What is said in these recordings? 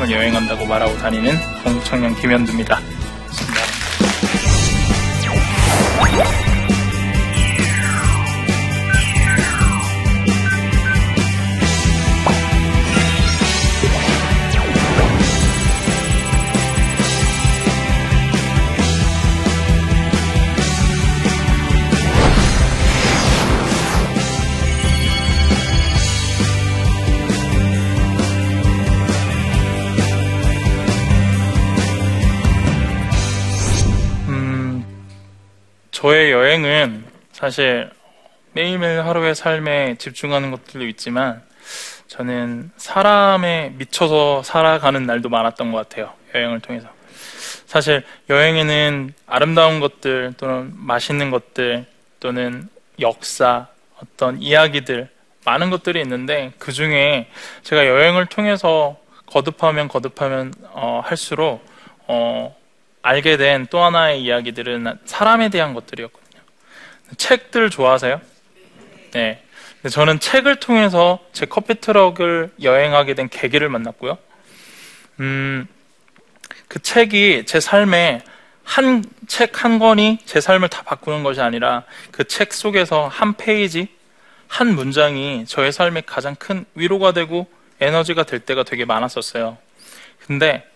늘 사람을 여행한다고 말하고 다니는 공청년 김현두입니다. 반갑습니다. 여행은 사실 매일매일 하루의 삶에 집중하는 것들도 있지만 저는 사람에 미쳐서 살아가는 날도 많았던 것 같아요. 여행을 통해서. 사실 여행에는 아름다운 것들 또는 맛있는 것들 또는 역사 어떤 이야기들 많은 것들이 있는데 그 중에 제가 여행을 통해서 거듭하면 거듭하면 어, 할수록 어, 알게 된 또 하나의 이야기들은 사람에 대한 것들이었거든요. 책들 좋아하세요? 네. 저는 책을 통해서 제 커피 트럭을 여행하게 된 계기를 만났고요. 음, 그 책이 제 삶에 한 책 한 권이 제 삶을 다 바꾸는 것이 아니라 그 책 속에서 한 페이지, 한 문장이 저의 삶에 가장 큰 위로가 되고 에너지가 될 때가 되게 많았었어요. 근데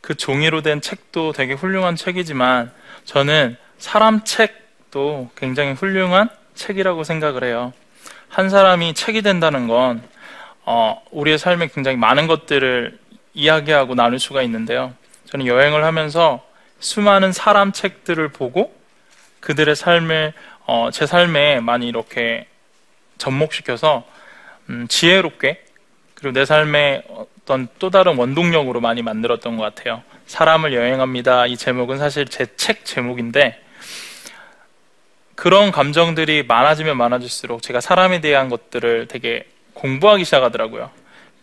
그 종이로 된 책도 되게 훌륭한 책이지만 저는 사람 책 도 굉장히 훌륭한 책이라고 생각을 해요. 한 사람이 책이 된다는 건 어, 우리의 삶에 굉장히 많은 것들을 이야기하고 나눌 수가 있는데요. 저는 여행을 하면서 수많은 사람 책들을 보고 그들의 삶을 어, 제 삶에 많이 이렇게 접목시켜서 음, 지혜롭게 그리고 내 삶에 어떤 또 다른 원동력으로 많이 만들었던 것 같아요. 사람을 여행합니다. 이 제목은 사실 제 책 제목인데 그런 감정들이 많아지면 많아질수록 제가 사람에 대한 것들을 되게 공부하기 시작하더라고요.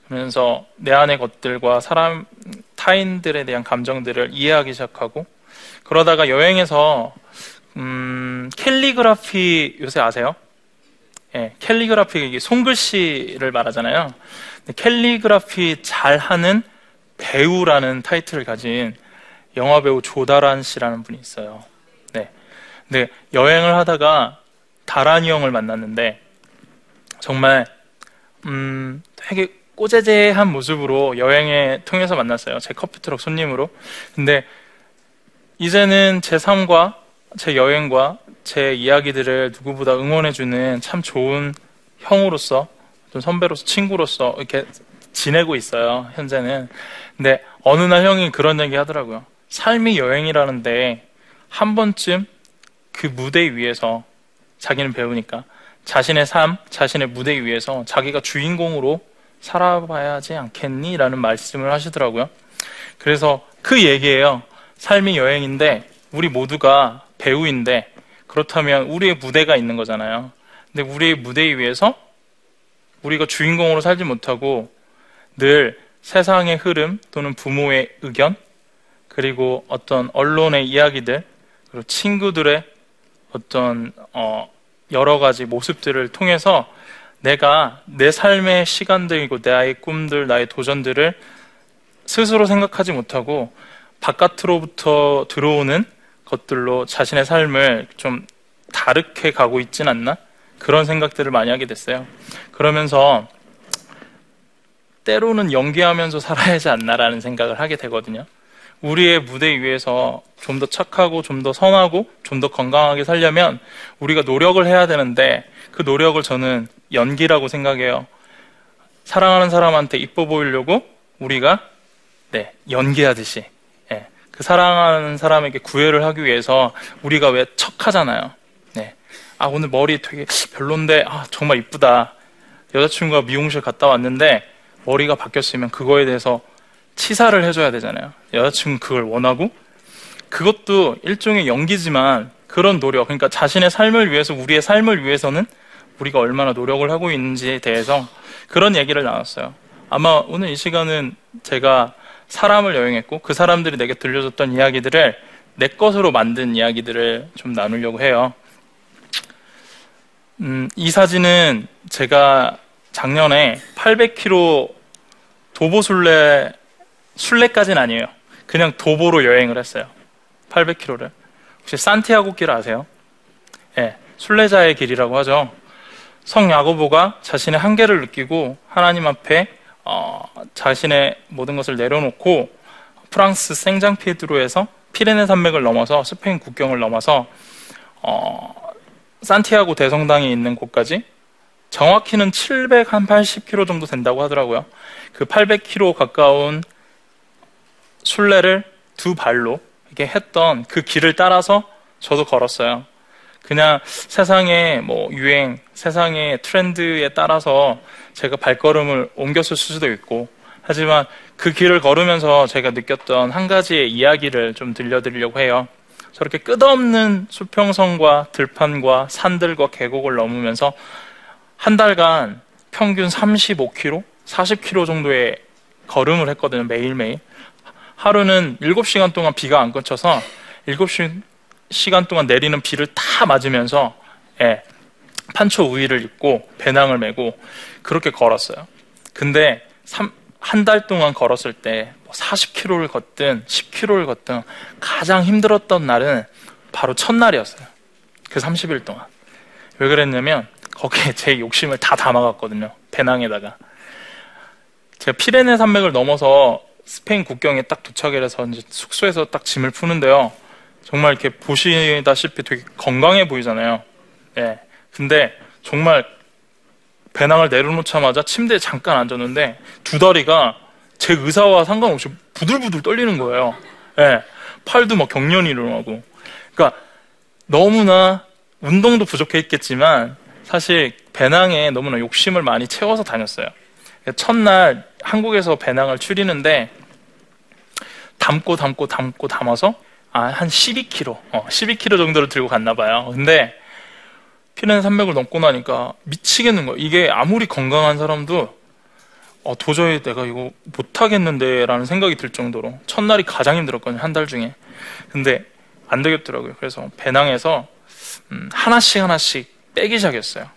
그러면서 내 안의 것들과 사람 타인들에 대한 감정들을 이해하기 시작하고 그러다가 여행에서 음, 캘리그라피 요새 아세요? 예, 캘리그라피 이게 손글씨를 말하잖아요. 캘리그라피 잘하는 배우라는 타이틀을 가진 영화 배우 조달환 씨라는 분이 있어요. 네. 근데 여행을 하다가 달환이 형을 만났는데 정말 음, 되게 꼬재재한 모습으로 여행에 통해서 만났어요. 제 커피트럭 손님으로. 근데 이제는 제 삶과 제 여행과 제 이야기들을 누구보다 응원해주는 참 좋은 형으로서 좀 선배로서 친구로서 이렇게 지내고 있어요. 현재는. 근데 어느 날 형이 그런 얘기 하더라고요. 삶이 여행이라는데 한 번쯤 그 무대 위에서 자기는 배우니까 자신의 삶, 자신의 무대 위에서 자기가 주인공으로 살아봐야 하지 않겠니? 라는 말씀을 하시더라고요. 그래서 그 얘기예요. 삶이 여행인데 우리 모두가 배우인데 그렇다면 우리의 무대가 있는 거잖아요. 근데 우리의 무대 위에서 우리가 주인공으로 살지 못하고 늘 세상의 흐름 또는 부모의 의견 그리고 어떤 언론의 이야기들 그리고 친구들의 어떤 어 여러 가지 모습들을 통해서 내가 내 삶의 시간들이고 나의 꿈들, 나의 도전들을 스스로 생각하지 못하고 바깥으로부터 들어오는 것들로 자신의 삶을 좀 다르게 가고 있진 않나? 그런 생각들을 많이 하게 됐어요. 그러면서 때로는 연기하면서 살아야 하지 않나라는 생각을 하게 되거든요. 우리의 무대 위에서 좀 더 착하고 좀 더 선하고 좀 더 건강하게 살려면 우리가 노력을 해야 되는데 그 노력을 저는 연기라고 생각해요. 사랑하는 사람한테 이뻐 보이려고 우리가 네, 연기하듯이 예, 그 사랑하는 사람에게 구애를 하기 위해서 우리가 왜 척하잖아요. 아 오늘 머리 되게 별론데 아 정말 이쁘다 여자친구가 미용실 갔다 왔는데 머리가 바뀌었으면 그거에 대해서 치사를 해줘야 되잖아요 여자친구 그걸 원하고 그것도 일종의 연기지만 그런 노력 그러니까 자신의 삶을 위해서 우리의 삶을 위해서는 우리가 얼마나 노력을 하고 있는지에 대해서 그런 얘기를 나눴어요 아마 오늘 이 시간은 제가 사람을 여행했고 그 사람들이 내게 들려줬던 이야기들을 내 것으로 만든 이야기들을 좀 나누려고 해요 음, 이 사진은 제가 작년에 800km 도보 순례 순례까지는 아니에요. 그냥 도보로 여행을 했어요. 800km를. 혹시 산티아고 길 아세요? 예, 네, 순례자의 길이라고 하죠. 성 야고보가 자신의 한계를 느끼고 하나님 앞에 어, 자신의 모든 것을 내려놓고 프랑스 생장피에드로에서 피레네 산맥을 넘어서 스페인 국경을 넘어서 어, 산티아고 대성당이 있는 곳까지 정확히는 780km 정도 된다고 하더라고요. 그 800km 가까운 순례를 두 발로 이렇게 했던 그 길을 따라서 저도 걸었어요. 그냥 세상의 뭐 유행, 세상의 트렌드에 따라서 제가 발걸음을 옮겼을 수도 있고 하지만 그 길을 걸으면서 제가 느꼈던 한 가지의 이야기를 좀 들려드리려고 해요. 저렇게 끝없는 수평선과 들판과 산들과 계곡을 넘으면서 한 달간 평균 35km, 40km 정도의 걸음을 했거든요. 매일매일. 하루는 7시간 동안 비가 안 그쳐서 7시, 시간 동안 내리는 비를 다 맞으면서 예, 판초 우위를 입고 배낭을 메고 그렇게 걸었어요. 근데 한 달 동안 걸었을 때 40km를 뭐 걷든 10km를 걷든 가장 힘들었던 날은 바로 첫날이었어요. 그 30일 동안. 왜 그랬냐면 거기에 제 욕심을 다 담아갔거든요. 배낭에다가. 제가 피레네 산맥을 넘어서 스페인 국경에 딱 도착을 해서 이제 숙소에서 딱 짐을 푸는데요. 정말 이렇게 보시다시피 되게 건강해 보이잖아요. 예. 근데 정말 배낭을 내려놓자마자 침대에 잠깐 앉았는데 두 다리가 제 의사와 상관없이 부들부들 떨리는 거예요. 예. 팔도 막 경련이 일어나고. 그러니까 너무나 운동도 부족했겠지만 사실 배낭에 너무나 욕심을 많이 채워서 다녔어요. 첫날 한국에서 배낭을 추리는데 담고 담고 담고 담아서 아, 한 12kg, 어, 12kg 정도를 들고 갔나 봐요. 근데 피렌 산맥을 넘고 나니까 미치겠는 거예요. 이게 아무리 건강한 사람도 어, 도저히 내가 이거 못하겠는데 라는 생각이 들 정도로 첫날이 가장 힘들었거든요. 한 달 중에. 근데 안 되겠더라고요. 그래서 배낭에서 음, 하나씩 하나씩 빼기 시작했어요.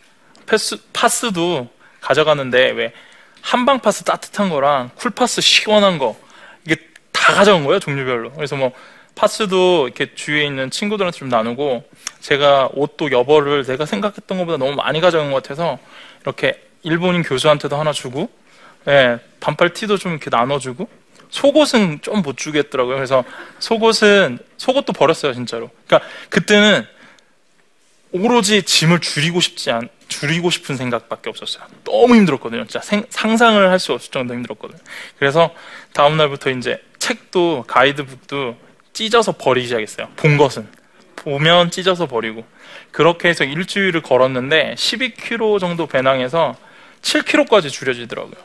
패스, 파스도 가져가는데 왜 한방 파스 따뜻한 거랑 cool 파스 시원한 거 이게 다 가져온 거예요. 종류별로. 그래서 뭐 파스도 이렇게 주위에 있는 친구들한테 좀 나누고 제가 옷도 여벌을 내가 생각했던 것보다 너무 많이 가져온 것 같아서 이렇게 일본인 교수한테도 하나 주고 예, 반팔 티도 좀 이렇게 나눠주고 속옷은 좀 못 주겠더라고요. 그래서 속옷은 속옷도 버렸어요, 진짜로. 그러니까 그때는 오로지 짐을 줄이고 싶지 않, 줄이고 싶은 생각밖에 없었어요. 너무 힘들었거든요. 진짜 생, 상상을 할 수 없을 정도 힘들었거든요. 그래서 다음 날부터 이제 책도 가이드북도 찢어서 버리기 시작했어요. 본 것은 보면 찢어서 버리고 그렇게 해서 일주일을 걸었는데 12km 정도 배낭에서 7km까지 줄여지더라고요.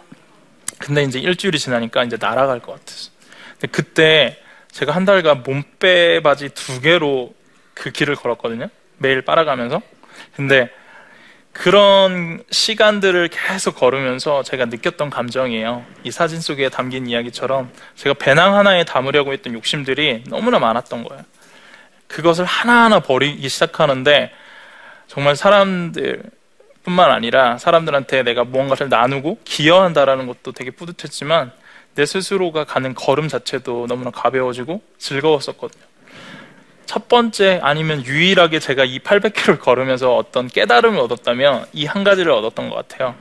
근데 이제 일주일이 지나니까 이제 날아갈 것 같았어. 근데 그때 제가 한 달간 몸빼 바지 두 개로 그 길을 걸었거든요. 매일 빨아가면서. 근데 그런 시간들을 계속 걸으면서 제가 느꼈던 감정이에요. 이 사진 속에 담긴 이야기처럼 제가 배낭 하나에 담으려고 했던 욕심들이 너무나 많았던 거예요. 그것을 하나하나 버리기 시작하는데 정말 사람들 뿐만 아니라 사람들한테 내가 무언가를 나누고 기여한다라는 것도 되게 뿌듯했지만 내 스스로가 가는 걸음 자체도 너무나 가벼워지고 즐거웠었거든요. 첫 번째 아니면 유일하게 제가 이 800km를 걸으면서 어떤 깨달음을 얻었다면 이 한 가지를 얻었던 것 같아요.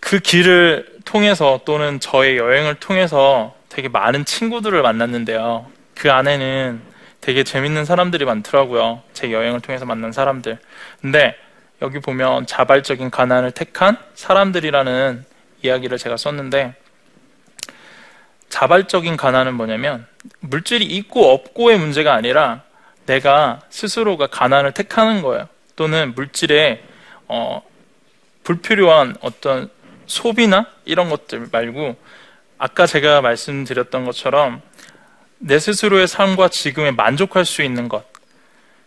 그 길을 통해서 또는 저의 여행을 통해서 되게 많은 친구들을 만났는데요. 그 안에는 되게 재밌는 사람들이 많더라고요. 제 여행을 통해서 만난 사람들. 근데 여기 보면 자발적인 가난을 택한 사람들이라는 이야기를 제가 썼는데 자발적인 가난은 뭐냐면 물질이 있고 없고의 문제가 아니라 내가 스스로가 가난을 택하는 거예요. 또는 물질에 어, 불필요한 어떤 소비나 이런 것들 말고 아까 제가 말씀드렸던 것처럼 내 스스로의 삶과 지금에 만족할 수 있는 것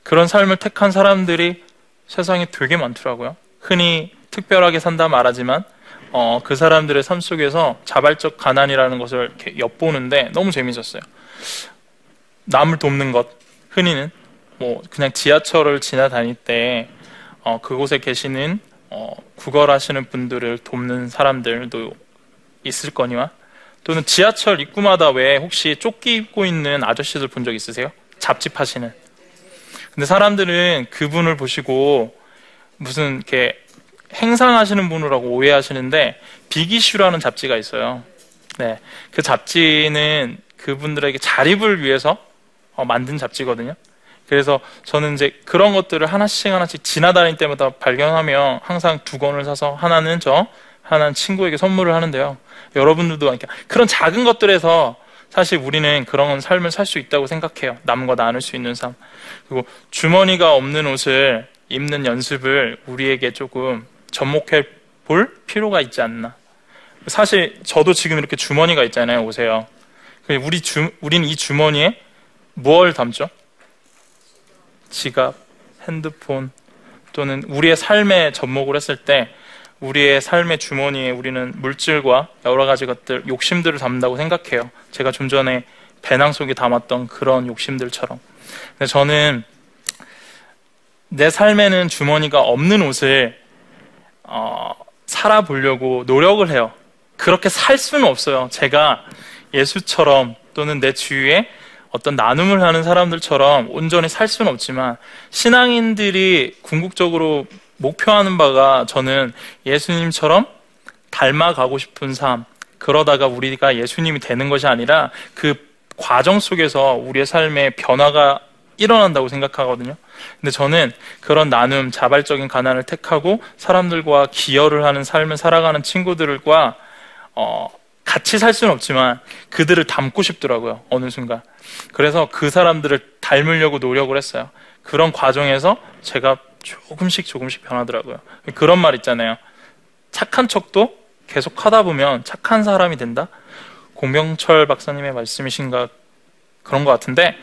그런 삶을 택한 사람들이 세상에 되게 많더라고요. 흔히 특별하게 산다 말하지만 어, 그 사람들의 삶 속에서 자발적 가난이라는 것을 엿보는데 너무 재밌었어요. 남을 돕는 것, 흔히는 뭐 그냥 지하철을 지나다닐 때 어, 그곳에 계시는 어, 구걸하시는 분들을 돕는 사람들도 있을 거니와 또는 지하철 입구마다 왜 혹시 조끼 입고 있는 아저씨들 본 적 있으세요? 잡집하시는. 근데 사람들은 그분을 보시고 무슨 이렇게 행상하시는 분이라고 오해하시는데 비기슈라는 잡지가 있어요. 네, 그 잡지는 그분들에게 자립을 위해서 어, 만든 잡지거든요. 그래서 저는 이제 그런 것들을 하나씩 하나씩 지나다닐 때마다 발견하며 항상 두 권을 사서 하나는 저, 하나는 친구에게 선물을 하는데요. 여러분들도 이렇게 그런 작은 것들에서 사실 우리는 그런 삶을 살 수 있다고 생각해요. 남과 나눌 수 있는 삶. 그리고 주머니가 없는 옷을 입는 연습을 우리에게 조금 접목해 볼 필요가 있지 않나. 사실 저도 지금 이렇게 주머니가 있잖아요. 오세요. 우리 주, 우리는 이 주머니에 뭘 담죠? 지갑, 핸드폰 또는 우리의 삶에 접목을 했을 때 우리의 삶의 주머니에 우리는 물질과 여러 가지 것들, 욕심들을 담는다고 생각해요. 제가 좀 전에 배낭 속에 담았던 그런 욕심들처럼. 근데 저는 내 삶에는 주머니가 없는 옷을 어, 살아보려고 노력을 해요. 그렇게 살 수는 없어요. 제가 예수처럼 또는 내 주위에 어떤 나눔을 하는 사람들처럼 온전히 살 수는 없지만 신앙인들이 궁극적으로 목표하는 바가 저는 예수님처럼 닮아가고 싶은 삶, 그러다가 우리가 예수님이 되는 것이 아니라 그 과정 속에서 우리의 삶에 변화가 일어난다고 생각하거든요. 근데 저는 그런 나눔, 자발적인 가난을 택하고 사람들과 기여를 하는 삶을 살아가는 친구들과 어, 같이 살 수는 없지만 그들을 닮고 싶더라고요. 어느 순간. 그래서 그 사람들을 닮으려고 노력을 했어요. 그런 과정에서 제가 조금씩 조금씩 변하더라고요. 그런 말 있잖아요. 착한 척도 계속 하다 보면 착한 사람이 된다? 공병철 박사님의 말씀이신가 그런 것 같은데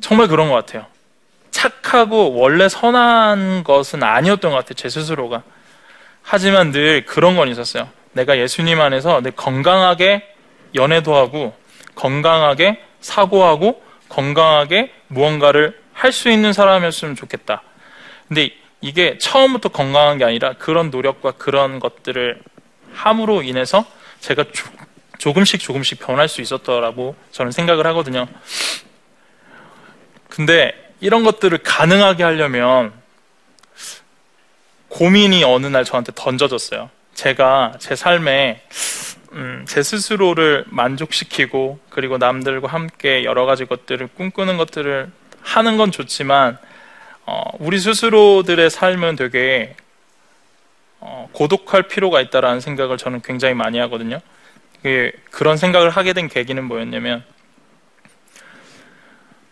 정말 그런 것 같아요. 착하고 원래 선한 것은 아니었던 것 같아요. 제 스스로가. 하지만 늘 그런 건 있었어요. 내가 예수님 안에서 내 건강하게 연애도 하고 건강하게 사고하고 건강하게 무언가를 할 수 있는 사람이었으면 좋겠다. 근데 이게 처음부터 건강한 게 아니라 그런 노력과 그런 것들을 함으로 인해서 제가 조, 금씩 조금씩 변할 수 있었더라고 저는 생각을 하거든요. 근데 이런 것들을 가능하게 하려면 고민이 어느 날 저한테 던져졌어요. 제가 제 삶에 음, 제 스스로를 만족시키고 그리고 남들과 함께 여러 가지 것들을 꿈꾸는 것들을 하는 건 좋지만 어, 우리 스스로들의 삶은 되게 어, 고독할 필요가 있다라는 생각을 저는 굉장히 많이 하거든요. 그런 생각을 하게 된 계기는 뭐였냐면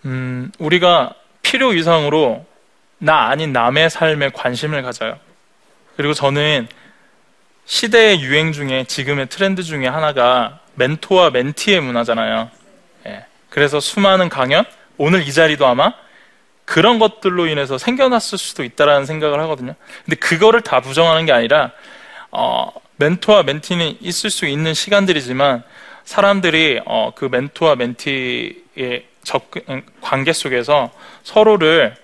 음, 우리가 필요 이상으로 나 아닌 남의 삶에 관심을 가져요. 그리고 저는 시대의 유행 중에 지금의 트렌드 중에 하나가 멘토와 멘티의 문화잖아요. 예. 그래서 수많은 강연, 오늘 이 자리도 아마 그런 것들로 인해서 생겨났을 수도 있다라는 생각을 하거든요. 근데 그거를 다 부정하는 게 아니라 어, 멘토와 멘티는 있을 수 있는 시간들이지만 사람들이 어, 그 멘토와 멘티의 접근, 관계 속에서 서로를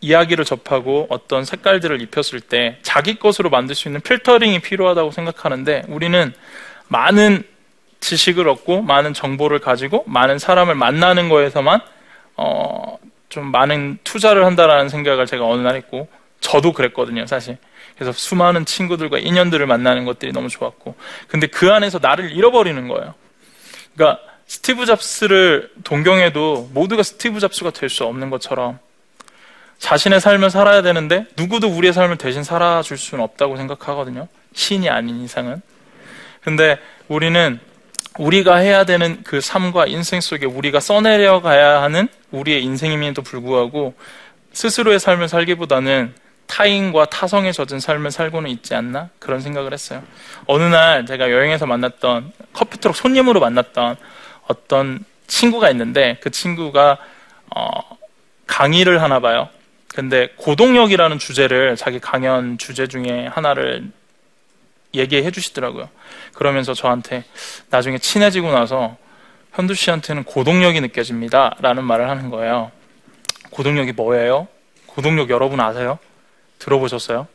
이야기를 접하고 어떤 색깔들을 입혔을 때 자기 것으로 만들 수 있는 필터링이 필요하다고 생각하는데 우리는 많은 지식을 얻고 많은 정보를 가지고 많은 사람을 만나는 거에서만 어, 좀 많은 투자를 한다라는 생각을 제가 어느 날 했고 저도 그랬거든요 사실. 그래서 수많은 친구들과 인연들을 만나는 것들이 너무 좋았고. 근데 그 안에서 나를 잃어버리는 거예요. 그러니까 스티브 잡스를 동경해도 모두가 스티브 잡스가 될 수 없는 것처럼 자신의 삶을 살아야 되는데 누구도 우리의 삶을 대신 살아줄 수는 없다고 생각하거든요. 신이 아닌 이상은. 근데 우리는 우리가 해야 되는 그 삶과 인생 속에 우리가 써내려 가야 하는 우리의 인생임에도 불구하고 스스로의 삶을 살기보다는 타인과 타성에 젖은 삶을 살고는 있지 않나 그런 생각을 했어요. 어느 날 제가 여행에서 만났던 커피트럭 손님으로 만났던 어떤 친구가 있는데 그 친구가 어, 강의를 하나 봐요. 근데 고동력이라는 주제를 자기 강연 주제 중에 하나를 얘기해 주시더라고요. 그러면서 저한테 나중에 친해지고 나서 현두 씨한테는 고동력이 느껴집니다. 라는 말을 하는 거예요. 고동력이 뭐예요? 고동력 여러분 아세요? 들어보셨어요?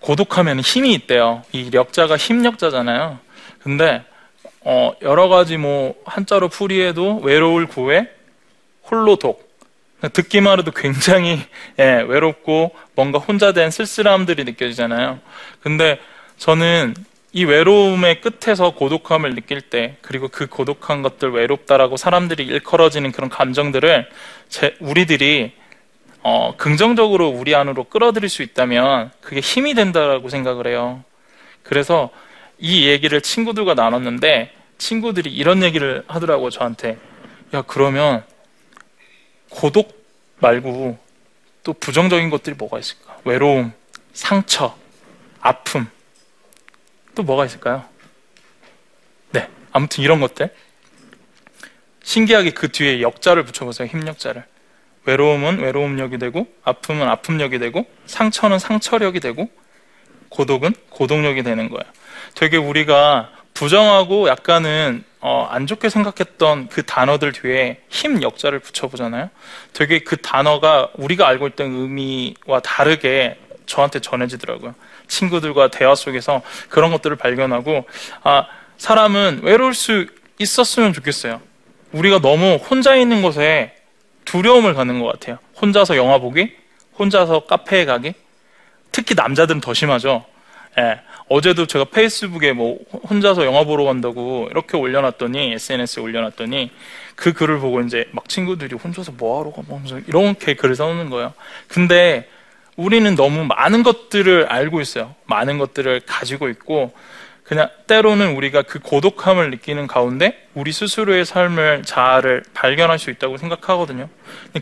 고독하면 힘이 있대요. 이 력자가 힘력자잖아요. 근데 어, 여러 가지 뭐 한자로 풀이해도 외로울 구에 홀로 독 듣기만 해도 굉장히 예, 외롭고 뭔가 혼자 된 쓸쓸함들이 느껴지잖아요. 근데 저는 이 외로움의 끝에서 고독함을 느낄 때 그리고 그 고독한 것들 외롭다라고 사람들이 일컬어지는 그런 감정들을 제, 우리들이 어, 긍정적으로 우리 안으로 끌어들일 수 있다면 그게 힘이 된다라고 생각을 해요. 그래서 이 얘기를 친구들과 나눴는데 친구들이 이런 얘기를 하더라고요, 저한테. 야, 그러면 고독 말고 또 부정적인 것들이 뭐가 있을까? 외로움, 상처, 아픔. 또 뭐가 있을까요? 네. 아무튼 이런 것들. 신기하게 그 뒤에 역자를 붙여보세요. 힘역자를. 외로움은 외로움력이 되고, 아픔은 아픔력이 되고, 상처는 상처력이 되고, 고독은 고독력이 되는 거예요. 되게 우리가 부정하고 약간은 어, 안 좋게 생각했던 그 단어들 뒤에 힘 역자를 붙여보잖아요. 되게 그 단어가 우리가 알고 있던 의미와 다르게 저한테 전해지더라고요. 친구들과 대화 속에서 그런 것들을 발견하고, 아, 사람은 외로울 수 있었으면 좋겠어요. 우리가 너무 혼자 있는 곳에 두려움을 갖는 것 같아요. 혼자서 영화 보기, 혼자서 카페에 가기, 특히 남자들은 더 심하죠. 예. 어제도 제가 페이스북에 뭐 혼자서 영화 보러 간다고 이렇게 올려놨더니 SNS에 올려놨더니 그 글을 보고 이제 막 친구들이 혼자서 뭐 하러 가? 뭐 이렇게 글을 써놓는 거예요. 근데 우리는 너무 많은 것들을 알고 있어요. 많은 것들을 가지고 있고 그냥 때로는 우리가 그 고독함을 느끼는 가운데 우리 스스로의 삶을 자아를 발견할 수 있다고 생각하거든요.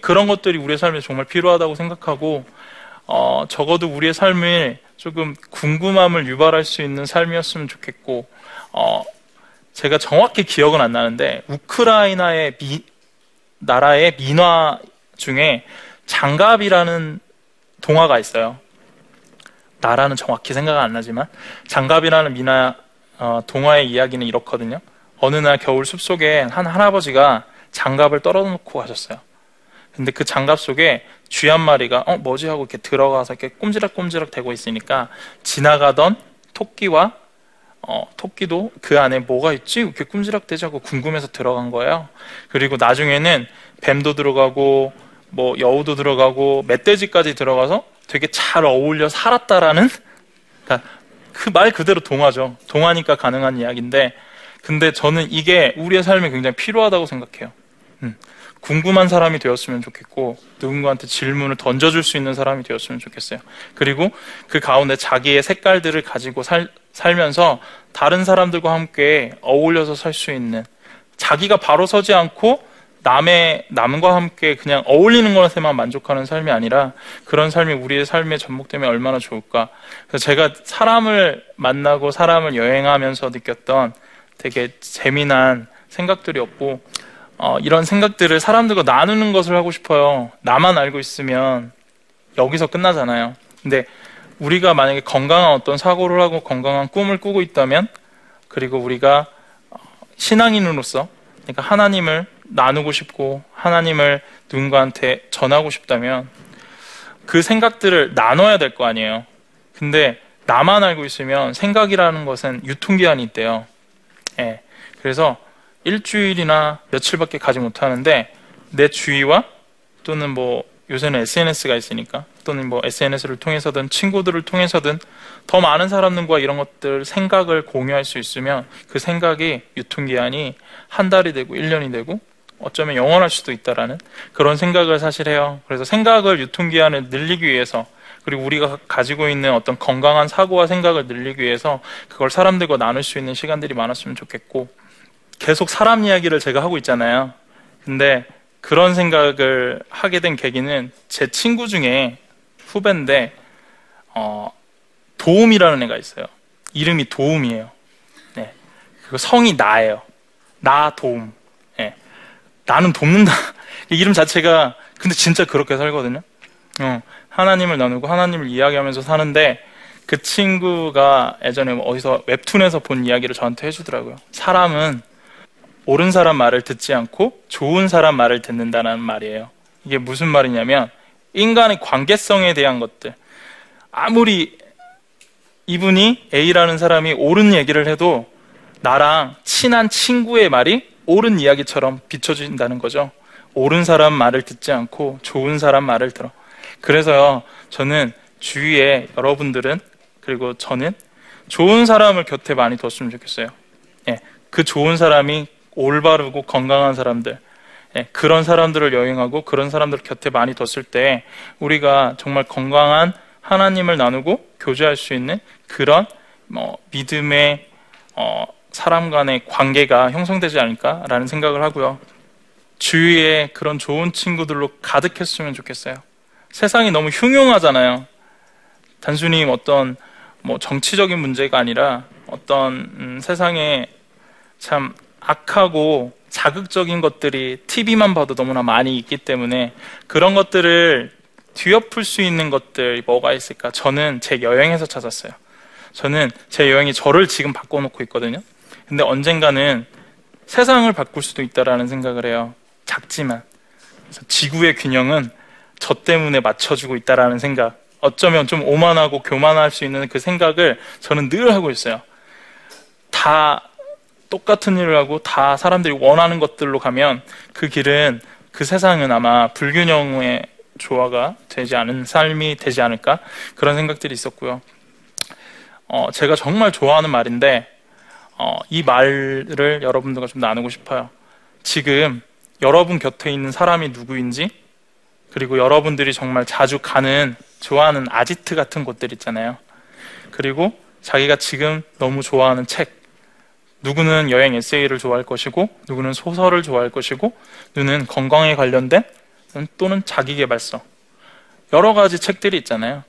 그런 것들이 우리의 삶에 정말 필요하다고 생각하고 어, 적어도 우리의 삶을 조금 궁금함을 유발할 수 있는 삶이었으면 좋겠고, 어, 제가 정확히 기억은 안 나는데, 우크라이나의 미, 나라의 민화 중에 장갑이라는 동화가 있어요. 나라는 정확히 생각 안 나지만, 장갑이라는 민화, 어, 동화의 이야기는 이렇거든요. 어느 날 겨울 숲속에 한 할아버지가 장갑을 떨어놓고 가셨어요. 근데 그 장갑 속에 쥐 한 마리가 어 뭐지 하고 이렇게 들어가서 이렇게 꼼지락꼼지락 대고 있으니까 지나가던 토끼와 어, 토끼도 그 안에 뭐가 있지? 이렇게 꼼지락대지 하고 궁금해서 들어간 거예요. 그리고 나중에는 뱀도 들어가고 뭐 여우도 들어가고 멧돼지까지 들어가서 되게 잘 어울려 살았다라는 그러니까 그말 그대로 동화죠. 동화니까 가능한 이야기인데 근데 저는 이게 우리의 삶에 굉장히 필요하다고 생각해요. 음. 궁금한 사람이 되었으면 좋겠고 누군가한테 질문을 던져줄 수 있는 사람이 되었으면 좋겠어요. 그리고 그 가운데 자기의 색깔들을 가지고 살, 살면서 다른 사람들과 함께 어울려서 살 수 있는 자기가 바로 서지 않고 남의 남과 함께 그냥 어울리는 것에만 만족하는 삶이 아니라 그런 삶이 우리의 삶에 접목되면 얼마나 좋을까. 그래서 제가 사람을 만나고 사람을 여행하면서 느꼈던 되게 재미난 생각들이었고 어, 이런 생각들을 사람들과 나누는 것을 하고 싶어요. 나만 알고 있으면 여기서 끝나잖아요. 근데 우리가 만약에 건강한 어떤 사고를 하고 건강한 꿈을 꾸고 있다면 그리고 우리가 어, 신앙인으로서 그러니까 하나님을 나누고 싶고 하나님을 누군가한테 전하고 싶다면 그 생각들을 나눠야 될 거 아니에요. 근데 나만 알고 있으면 생각이라는 것은 유통기한이 있대요. 예. 그래서 일주일이나 며칠밖에 가지 못하는데 내 주위와 또는 뭐 요새는 SNS가 있으니까 또는 뭐 SNS를 통해서든 친구들을 통해서든 더 많은 사람들과 이런 것들 생각을 공유할 수 있으면 그 생각이 유통기한이 한 달이 되고 1년이 되고 어쩌면 영원할 수도 있다라는 그런 생각을 사실 해요. 그래서 생각을 유통기한을 늘리기 위해서 그리고 우리가 가지고 있는 어떤 건강한 사고와 생각을 늘리기 위해서 그걸 사람들과 나눌 수 있는 시간들이 많았으면 좋겠고 계속 사람 이야기를 제가 하고 있잖아요. 근데 그런 생각을 하게 된 계기는 제 친구 중에 후배인데 어, 도움이라는 애가 있어요. 이름이 도움이에요. 네. 그리고 성이 나예요. 나 도움. 네. 나는 돕는다. 이름 자체가 근데 진짜 그렇게 살거든요. 어, 하나님을 나누고 하나님을 이야기하면서 사는데 그 친구가 예전에 뭐 어디서 웹툰에서 본 이야기를 저한테 해주더라고요. 사람은 옳은 사람 말을 듣지 않고 좋은 사람 말을 듣는다는 말이에요. 이게 무슨 말이냐면 인간의 관계성에 대한 것들. 아무리 이분이 A라는 사람이 옳은 얘기를 해도 나랑 친한 친구의 말이 옳은 이야기처럼 비춰진다는 거죠. 옳은 사람 말을 듣지 않고 좋은 사람 말을 들어. 그래서요, 저는 주위에 여러분들은 그리고 저는 좋은 사람을 곁에 많이 뒀으면 좋겠어요. 예, 그 좋은 사람이 올바르고 건강한 사람들, 예, 그런 사람들을 여행하고 그런 사람들 곁에 많이 뒀을 때 우리가 정말 건강한 하나님을 나누고 교제할 수 있는 그런 뭐 믿음의 어, 사람 간의 관계가 형성되지 않을까라는 생각을 하고요. 주위에 그런 좋은 친구들로 가득했으면 좋겠어요. 세상이 너무 흉흉하잖아요. 단순히 어떤 뭐 정치적인 문제가 아니라 어떤 음, 세상에 참 악하고 자극적인 것들이 TV만 봐도 너무나 많이 있기 때문에 그런 것들을 뒤엎을 수 있는 것들 뭐가 있을까? 저는 제 여행에서 찾았어요. 저는 제 여행이 저를 지금 바꿔놓고 있거든요. 근데 언젠가는 세상을 바꿀 수도 있다라는 생각을 해요. 작지만. 그래서 지구의 균형은 저 때문에 맞춰주고 있다라는 생각. 어쩌면 좀 오만하고 교만할 수 있는 그 생각을 저는 늘 하고 있어요. 다 똑같은 일을 하고 다 사람들이 원하는 것들로 가면 그 길은 그 세상은 아마 불균형의 조화가 되지 않은 삶이 되지 않을까 그런 생각들이 있었고요. 어, 제가 정말 좋아하는 말인데 어, 이 말을 여러분들과 좀 나누고 싶어요. 지금 여러분 곁에 있는 사람이 누구인지 그리고 여러분들이 정말 자주 가는 좋아하는 아지트 같은 곳들 있잖아요. 그리고 자기가 지금 너무 좋아하는 책 누구는 여행 에세이를 좋아할 것이고 누구는 소설을 좋아할 것이고 누구는 건강에 관련된 또는 자기개발서 여러 가지 책들이 있잖아요.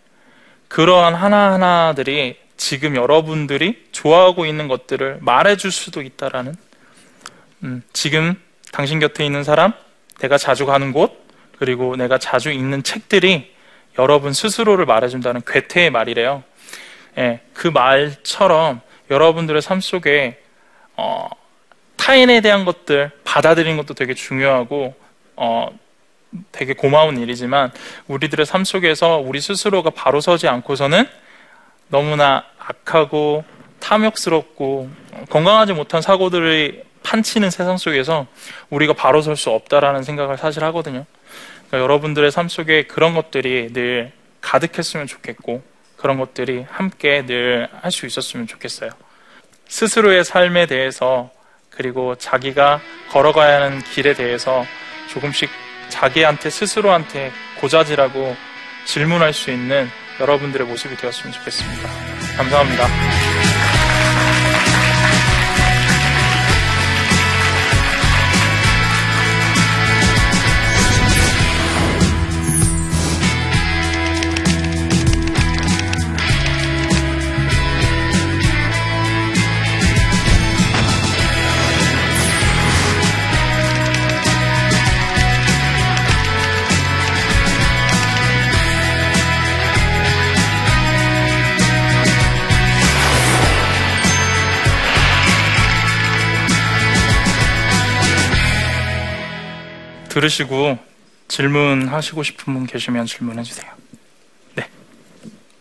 그러한 하나하나들이 지금 여러분들이 좋아하고 있는 것들을 말해줄 수도 있다라는 음, 지금 당신 곁에 있는 사람, 내가 자주 가는 곳, 그리고 내가 자주 읽는 책들이 여러분 스스로를 말해준다는 괴테의 말이래요. 예, 그 말처럼 여러분들의 삶 속에 어, 타인에 대한 것들 받아들이는 것도 되게 중요하고 어, 되게 고마운 일이지만 우리들의 삶 속에서 우리 스스로가 바로 서지 않고서는 너무나 악하고 탐욕스럽고 건강하지 못한 사고들이 판치는 세상 속에서 우리가 바로 설 수 없다라는 생각을 사실 하거든요. 그러니까 여러분들의 삶 속에 그런 것들이 늘 가득했으면 좋겠고 그런 것들이 함께 늘 할 수 있었으면 좋겠어요. 스스로의 삶에 대해서 그리고 자기가 걸어가야 하는 길에 대해서 조금씩 자기한테 스스로한테 고자질하고 질문할 수 있는 여러분들의 모습이 되었으면 좋겠습니다. 감사합니다. 들으시고 질문하시고 싶은 분 계시면 질문해 주세요.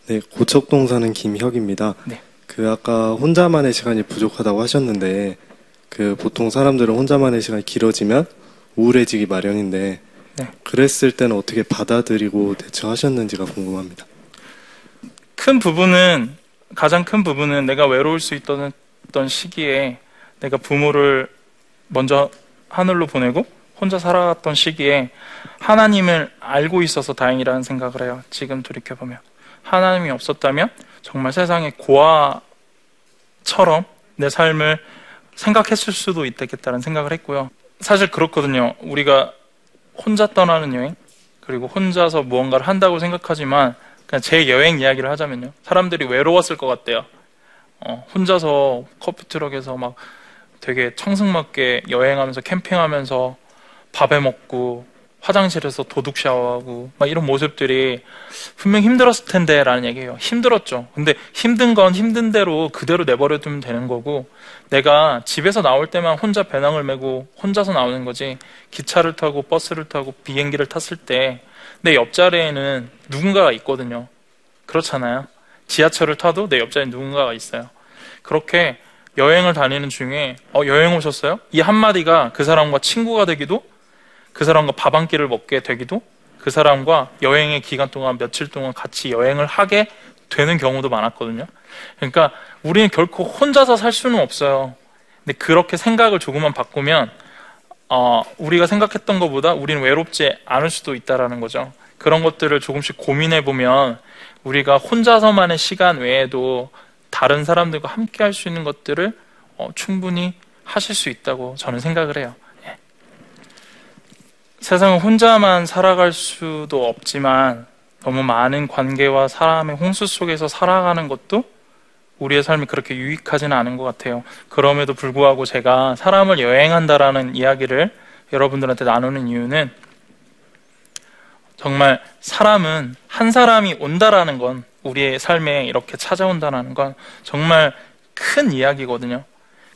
네, 고척동 사는 김혁입니다. 네. 그 아까 혼자만의 시간이 부족하다고 하셨는데 그 보통 사람들은 혼자만의 시간이 길어지면 우울해지기 마련인데 네. 그랬을 때는 어떻게 받아들이고 대처하셨는지가 궁금합니다. 큰 부분은 가장 큰 부분은 내가 외로울 수 있던 시기에 내가 부모를 먼저 하늘로 보내고 혼자 살아갔던 시기에 하나님을 알고 있어서 다행이라는 생각을 해요. 지금 돌이켜 보면 하나님이 없었다면 정말 세상의 고아처럼 내 삶을 생각했을 수도 있겠다는 생각을 했고요. 사실 그렇거든요. 우리가 혼자 떠나는 여행 그리고 혼자서 무언가를 한다고 생각하지만 그냥 제 여행 이야기를 하자면요. 사람들이 외로웠을 것 같대요. 어, 혼자서 커피 트럭에서 막 되게 청승맞게 여행하면서 캠핑하면서 밥해 먹고 화장실에서 도둑 샤워하고 막 이런 모습들이 분명 힘들었을 텐데 라는 얘기예요. 힘들었죠. 근데 힘든 건 힘든 대로 그대로 내버려 두면 되는 거고 내가 집에서 나올 때만 혼자 배낭을 메고 혼자서 나오는 거지 기차를 타고 버스를 타고 비행기를 탔을 때 내 옆자리에는 누군가가 있거든요. 그렇잖아요. 지하철을 타도 내 옆자리에 누군가가 있어요. 그렇게 여행을 다니는 중에 어, 여행 오셨어요? 이 한마디가 그 사람과 친구가 되기도 그 사람과 밥 한 끼를 먹게 되기도 그 사람과 여행의 기간 동안 며칠 동안 같이 여행을 하게 되는 경우도 많았거든요. 그러니까 우리는 결코 혼자서 살 수는 없어요. 근데 그렇게 생각을 조금만 바꾸면 어, 우리가 생각했던 것보다 우리는 외롭지 않을 수도 있다라는 거죠. 그런 것들을 조금씩 고민해 보면 우리가 혼자서만의 시간 외에도 다른 사람들과 함께 할 수 있는 것들을 어, 충분히 하실 수 있다고 저는 생각을 해요. 예. 세상은 혼자만 살아갈 수도 없지만 너무 많은 관계와 사람의 홍수 속에서 살아가는 것도 우리의 삶이 그렇게 유익하지는 않은 것 같아요. 그럼에도 불구하고 제가 사람을 여행한다라는 이야기를 여러분들한테 나누는 이유는 정말 사람은 한 사람이 온다라는 건 우리의 삶에 이렇게 찾아온다라는 건 정말 큰 이야기거든요.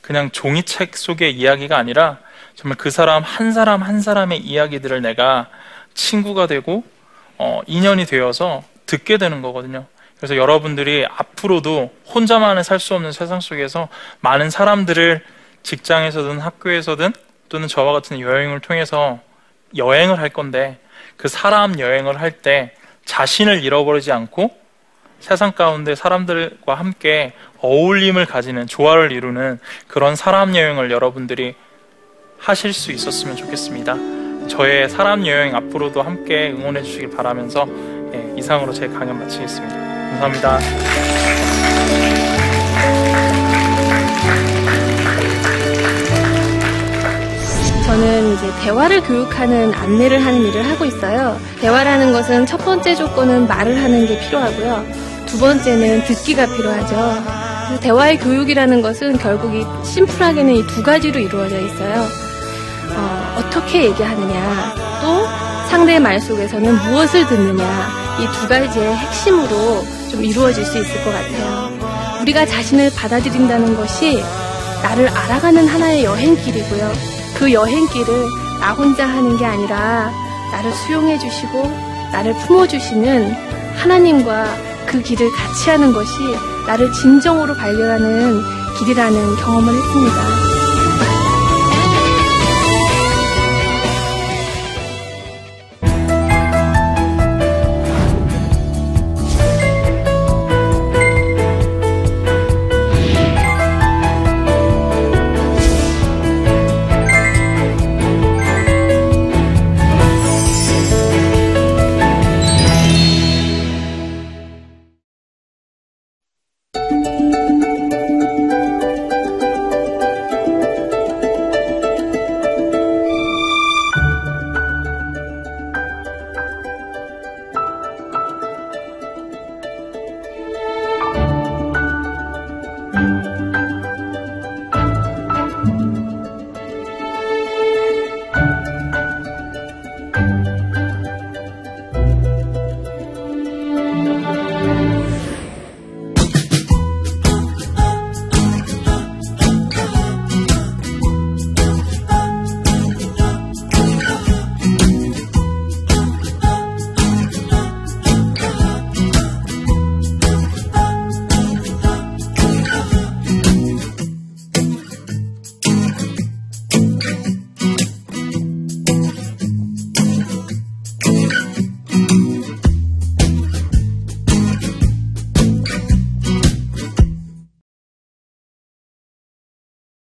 그냥 종이책 속의 이야기가 아니라 정말 그 사람 한 사람 한 사람의 이야기들을 내가 친구가 되고 어, 인연이 되어서 듣게 되는 거거든요. 그래서 여러분들이 앞으로도 혼자만은 살수 없는 세상 속에서 많은 사람들을 직장에서든 학교에서든 또는 저와 같은 여행을 통해서 여행을 할 건데 그 사람 여행을 할 때 자신을 잃어버리지 않고 세상 가운데 사람들과 함께 어울림을 가지는 조화를 이루는 그런 사람 여행을 여러분들이 하실 수 있었으면 좋겠습니다. 저의 사람 여행 앞으로도 함께 응원해 주시길 바라면서 예, 이상으로 제 강연 마치겠습니다. 감사합니다. 저는 이제 대화를 교육하는 안내를 하는 일을 하고 있어요. 대화라는 것은 첫 번째 조건은 말을 하는 게 필요하고요. 두 번째는 듣기가 필요하죠. 대화의 교육이라는 것은 결국 이 심플하게는 이 두 가지로 이루어져 있어요. 어, 어떻게 얘기하느냐, 또 상대의 말 속에서는 무엇을 듣느냐, 이 두 가지의 핵심으로 좀 이루어질 수 있을 것 같아요. 우리가 자신을 받아들인다는 것이 나를 알아가는 하나의 여행길이고요. 그 여행길을 나 혼자 하는 게 아니라 나를 수용해 주시고 나를 품어 주시는 하나님과 그 길을 같이 하는 것이 나를 진정으로 발견하는 길이라는 경험을 했습니다.